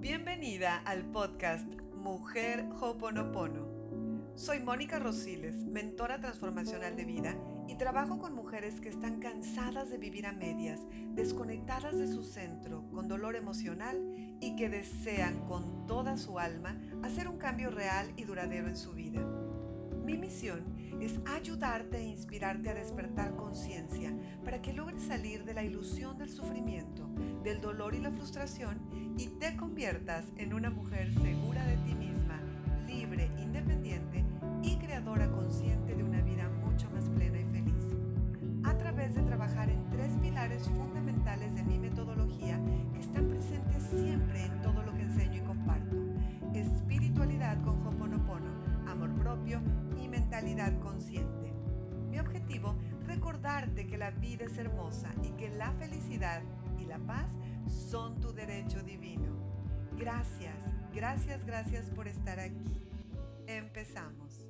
Bienvenida al podcast Mujer Hoponopono. Soy Mónica Rosiles, mentora transformacional de vida y trabajo con mujeres que están cansadas de vivir a medias, desconectadas de su centro, con dolor emocional y que desean con toda su alma hacer un cambio real y duradero en su vida. Mi misión es ayudarte e inspirarte a despertar conciencia para que logres salir de la ilusión del sufrimiento, del dolor y la frustración y te conviertas en una mujer segura de ti misma, libre, independiente y creadora consciente de una vida mucho más plena y feliz. A través de trabajar en tres pilares fundamentales de mi es hermosa y que la felicidad y la paz son tu derecho divino. Gracias, gracias, gracias por estar aquí. Empezamos.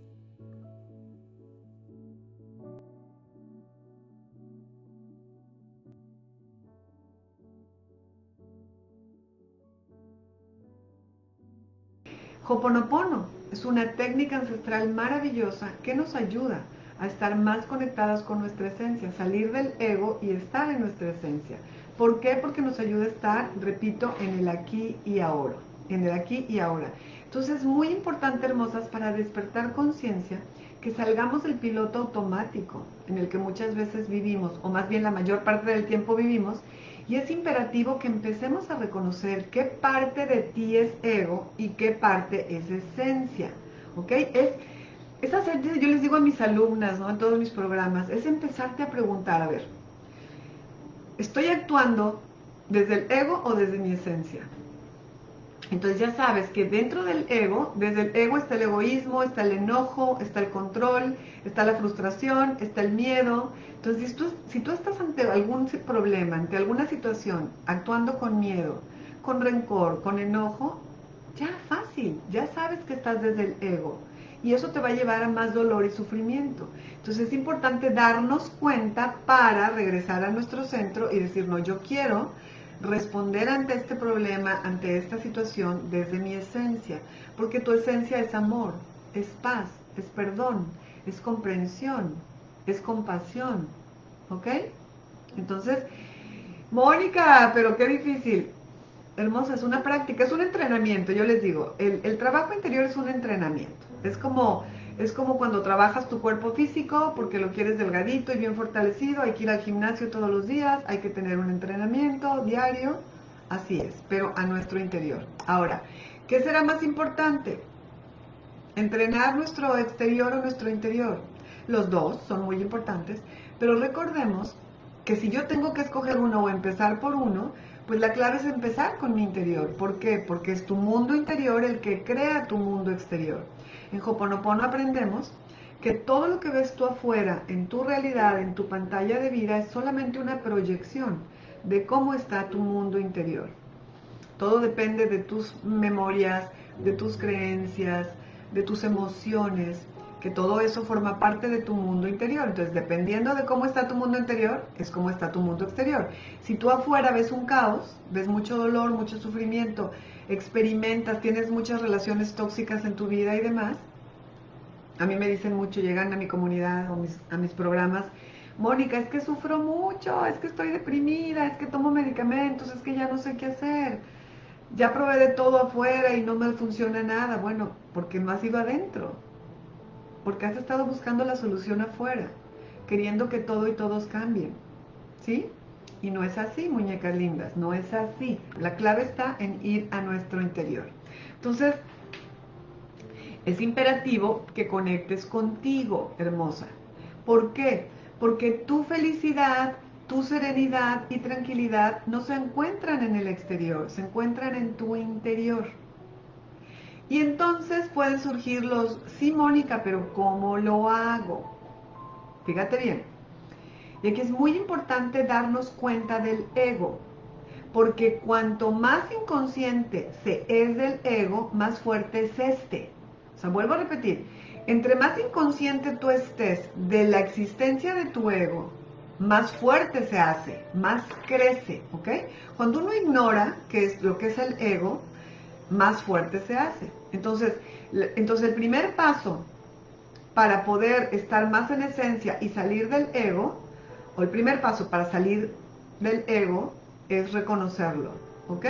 Hoponopono es una técnica ancestral maravillosa que nos ayuda a estar más conectadas con nuestra esencia, salir del ego y estar en nuestra esencia. ¿Por qué? Porque nos ayuda a estar, repito, en el aquí y ahora, en el aquí y ahora. Entonces es muy importante, hermosas, para despertar conciencia, que salgamos del piloto automático en el que muchas veces vivimos, o más bien la mayor parte del tiempo vivimos, y es imperativo que empecemos a reconocer qué parte de ti es ego y qué parte es esencia. ¿Ok? Es, es hacer, yo les digo a mis alumnas, ¿no? En todos mis programas, es empezarte a preguntar, a ver, ¿estoy actuando desde el ego o desde mi esencia? Entonces ya sabes que dentro del ego, desde el ego está el egoísmo, está el enojo, está el control, está la frustración, está el miedo. Entonces si tú, si tú estás ante algún problema, ante alguna situación, actuando con miedo, con rencor, con enojo, ya fácil, ya sabes que estás desde el ego. Y eso te va a llevar a más dolor y sufrimiento. Entonces es importante darnos cuenta para regresar a nuestro centro y decir, no, yo quiero responder ante este problema, ante esta situación desde mi esencia, porque tu esencia es amor, es paz, es perdón, es comprensión, es compasión, ¿ok? Entonces, Mónica, pero qué difícil. Hermosa, es una práctica, es un entrenamiento, yo les digo, el, el trabajo interior es un entrenamiento, es como es como cuando trabajas tu cuerpo físico porque lo quieres delgadito y bien fortalecido, hay que ir al gimnasio todos los días, hay que tener un entrenamiento diario, así es, pero a nuestro interior. Ahora, ¿qué será más importante? ¿Entrenar nuestro exterior o nuestro interior? Los dos son muy importantes, pero recordemos que si yo tengo que escoger uno o empezar por uno, pues la clave es empezar con mi interior. ¿Por qué? Porque es tu mundo interior el que crea tu mundo exterior. En Hoponopono aprendemos que todo lo que ves tú afuera, en tu realidad, en tu pantalla de vida, es solamente una proyección de cómo está tu mundo interior. Todo depende de tus memorias, de tus creencias, de tus emociones, que todo eso forma parte de tu mundo interior. Entonces, dependiendo de cómo está tu mundo interior, es cómo está tu mundo exterior. Si tú afuera ves un caos, ves mucho dolor, mucho sufrimiento, experimentas, tienes muchas relaciones tóxicas en tu vida y demás, a mí me dicen mucho, llegan a mi comunidad o a mis programas, Mónica, es que sufro mucho, es que estoy deprimida, es que tomo medicamentos, es que ya no sé qué hacer. Ya probé de todo afuera y no me funciona nada. Bueno, porque no has ido adentro porque has estado buscando la solución afuera, queriendo que todo y todos cambien. ¿Sí? Y no es así, muñecas lindas, no es así. La clave está en ir a nuestro interior. Entonces, es imperativo que conectes contigo, hermosa. ¿Por qué? Porque tu felicidad, tu serenidad y tranquilidad no se encuentran en el exterior, se encuentran en tu interior. Y entonces pueden surgir los, sí, Mónica, pero ¿cómo lo hago? Fíjate bien. Y aquí es muy importante darnos cuenta del ego, porque cuanto más inconsciente se es del ego, más fuerte es este. O sea, vuelvo a repetir, entre más inconsciente tú estés de la existencia de tu ego, más fuerte se hace, más crece, ¿ok? Cuando uno ignora qué es lo que es el ego, más fuerte se hace. Entonces, entonces el primer paso para poder estar más en esencia y salir del ego, o el primer paso para salir del ego es reconocerlo, ¿ok?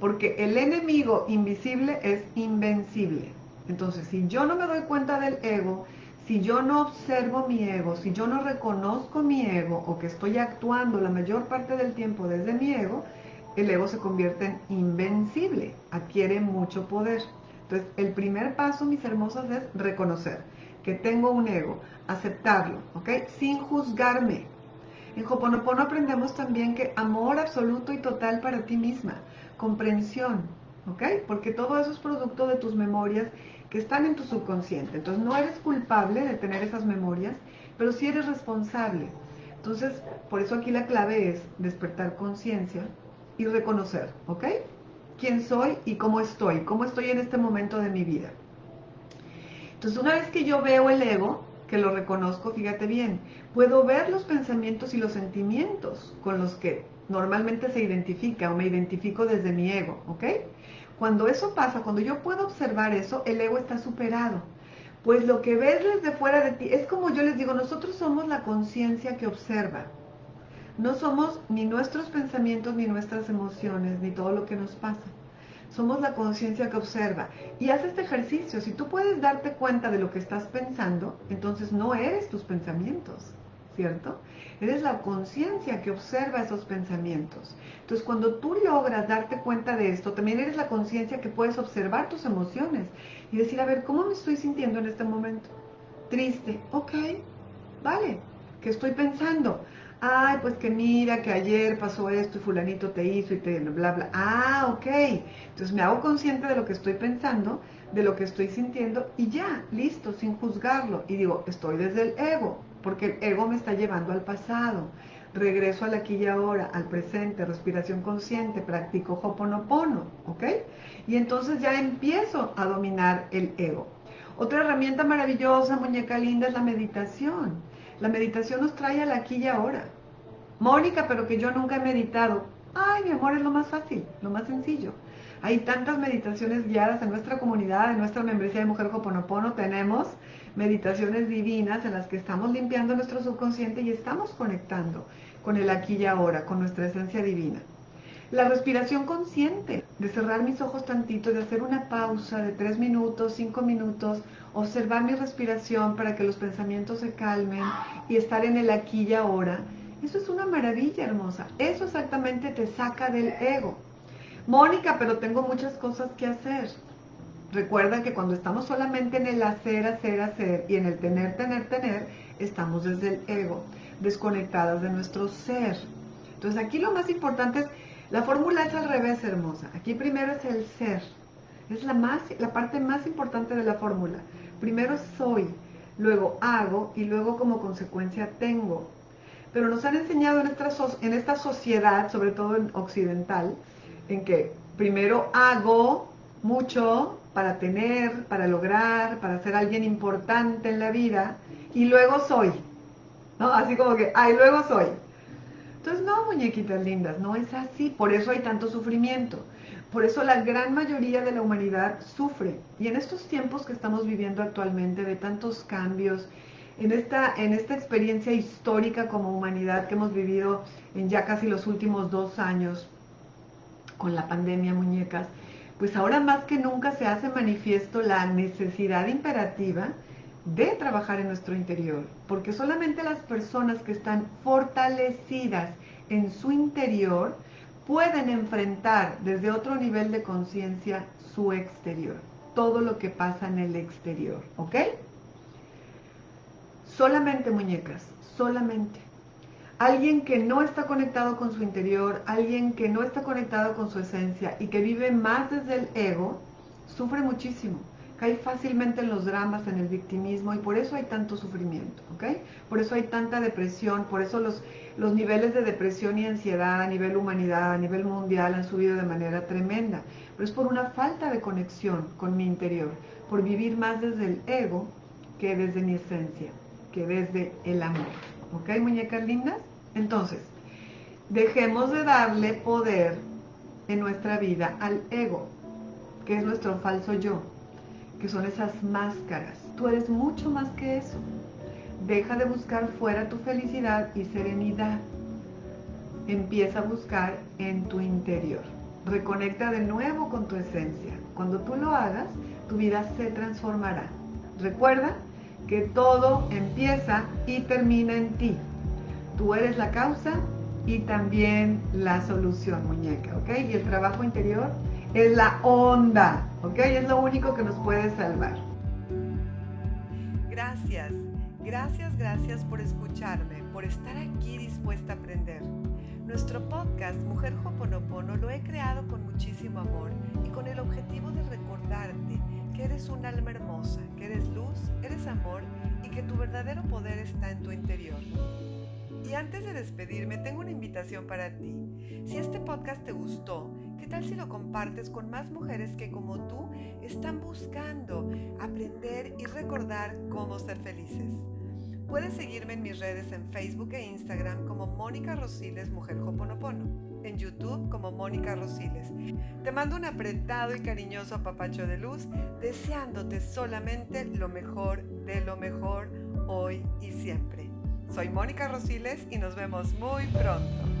Porque el enemigo invisible es invencible. Entonces, si yo no me doy cuenta del ego, si yo no observo mi ego, si yo no reconozco mi ego o que estoy actuando la mayor parte del tiempo desde mi ego, el ego se convierte en invencible, adquiere mucho poder. Entonces, el primer paso, mis hermosas, es reconocer que tengo un ego, aceptarlo, ¿ok? Sin juzgarme. En Hoponopono aprendemos también que amor absoluto y total para ti misma, comprensión, ¿ok? Porque todo eso es producto de tus memorias que están en tu subconsciente. Entonces no eres culpable de tener esas memorias, pero sí eres responsable. Entonces, por eso aquí la clave es despertar conciencia y reconocer, ¿ok? Quién soy y cómo estoy, cómo estoy en este momento de mi vida. Entonces, una vez que yo veo el ego, que lo reconozco, fíjate bien, puedo ver los pensamientos y los sentimientos con los que normalmente se identifica o me identifico desde mi ego, ¿ok? Cuando eso pasa, cuando yo puedo observar eso, el ego está superado. Pues lo que ves desde fuera de ti, es como yo les digo, nosotros somos la conciencia que observa. No somos ni nuestros pensamientos, ni nuestras emociones, ni todo lo que nos pasa. Somos la conciencia que observa. Y haz este ejercicio. Si tú puedes darte cuenta de lo que estás pensando, entonces no eres tus pensamientos, ¿cierto? Eres la conciencia que observa esos pensamientos. Entonces, cuando tú logras darte cuenta de esto, también eres la conciencia que puedes observar tus emociones y decir, a ver, ¿cómo me estoy sintiendo en este momento? Triste, ok, vale. ¿Qué estoy pensando? Ay, pues que mira, que ayer pasó esto y fulanito te hizo y te bla, bla. Ah, ok. Entonces me hago consciente de lo que estoy pensando, de lo que estoy sintiendo y ya, listo, sin juzgarlo. Y digo, estoy desde el ego porque el ego me está llevando al pasado. Regreso al aquí y ahora, al presente, respiración consciente, practico Hoponopono, ¿ok? Y entonces ya empiezo a dominar el ego. Otra herramienta maravillosa, muñeca linda, es la meditación. La meditación nos trae al aquí y ahora. Mónica, pero que yo nunca he meditado. Ay, mi amor, es lo más fácil, lo más sencillo. Hay tantas meditaciones guiadas en nuestra comunidad, en nuestra membresía de Mujer Hoponopono. Tenemos meditaciones divinas en las que estamos limpiando nuestro subconsciente y estamos conectando con el aquí y ahora, con nuestra esencia divina. La respiración consciente, de cerrar mis ojos tantito, de hacer una pausa de tres minutos, cinco minutos, observar mi respiración para que los pensamientos se calmen y estar en el aquí y ahora. Eso es una maravilla hermosa. Eso exactamente te saca del ego. Mónica, pero tengo muchas cosas que hacer. Recuerda que cuando estamos solamente en el hacer, hacer, hacer y en el tener, tener, tener, estamos desde el ego, desconectadas de nuestro ser. Entonces aquí lo más importante es, la fórmula es al revés, hermosa. Aquí primero es el ser. Es la, más, la parte más importante de la fórmula. Primero soy, luego hago y luego como consecuencia tengo. Pero nos han enseñado en esta, sociedad, sobre todo en occidental, en que primero hago mucho, para tener, para lograr, para ser alguien importante en la vida, y luego soy. ¿No? Así como que, ay, luego soy. Entonces, no, muñequitas lindas, no es así. Por eso hay tanto sufrimiento. Por eso la gran mayoría de la humanidad sufre. Y en estos tiempos que estamos viviendo actualmente, de tantos cambios, en esta, en esta experiencia histórica como humanidad que hemos vivido en ya casi los últimos dos años con la pandemia, muñecas, pues ahora más que nunca se hace manifiesto la necesidad imperativa de trabajar en nuestro interior, porque solamente las personas que están fortalecidas en su interior pueden enfrentar desde otro nivel de conciencia su exterior, todo lo que pasa en el exterior, ¿ok? Solamente muñecas, solamente. Alguien que no está conectado con su interior, alguien que no está conectado con su esencia y que vive más desde el ego, sufre muchísimo. Cae fácilmente en los dramas, en el victimismo y por eso hay tanto sufrimiento, ¿ok? Por eso hay tanta depresión, por eso los, los niveles de depresión y ansiedad a nivel humanidad, a nivel mundial han subido de manera tremenda. Pero es por una falta de conexión con mi interior, por vivir más desde el ego que desde mi esencia, que desde el amor. ¿Ok, muñecas lindas? Entonces, dejemos de darle poder en nuestra vida al ego. que es nuestro falso yo, que son esas máscaras. Tú eres mucho más que eso. Deja de buscar fuera tu felicidad y serenidad. Empieza a buscar en tu interior. Reconecta de nuevo con tu esencia. Cuando tú lo hagas, tu vida se transformará. Recuerda que todo empieza y termina en ti. Tú eres la causa y también la solución, muñeca, ¿ok? Y el trabajo interior es la onda, ¿ok? Es lo único que nos puede salvar. Gracias, gracias, gracias por escucharme, por estar aquí dispuesta a aprender. Nuestro podcast Mujer Hoponopono lo he creado con muchísimo amor y con el objetivo de recordarte que eres un alma hermosa, que eres luz, eres amor y que tu verdadero poder está en tu interior. Y antes de despedirme, tengo una invitación para ti. Si este podcast te gustó, ¿qué tal si lo compartes con más mujeres que como tú están buscando aprender y recordar cómo ser felices? Puedes seguirme en mis redes en Facebook e Instagram como Mónica Rosiles Mujer Hoponopono, en YouTube como Mónica Rosiles. Te mando un apretado y cariñoso apapacho de luz, deseándote solamente lo mejor de lo mejor hoy y siempre. Soy Mónica Rosiles y nos vemos muy pronto.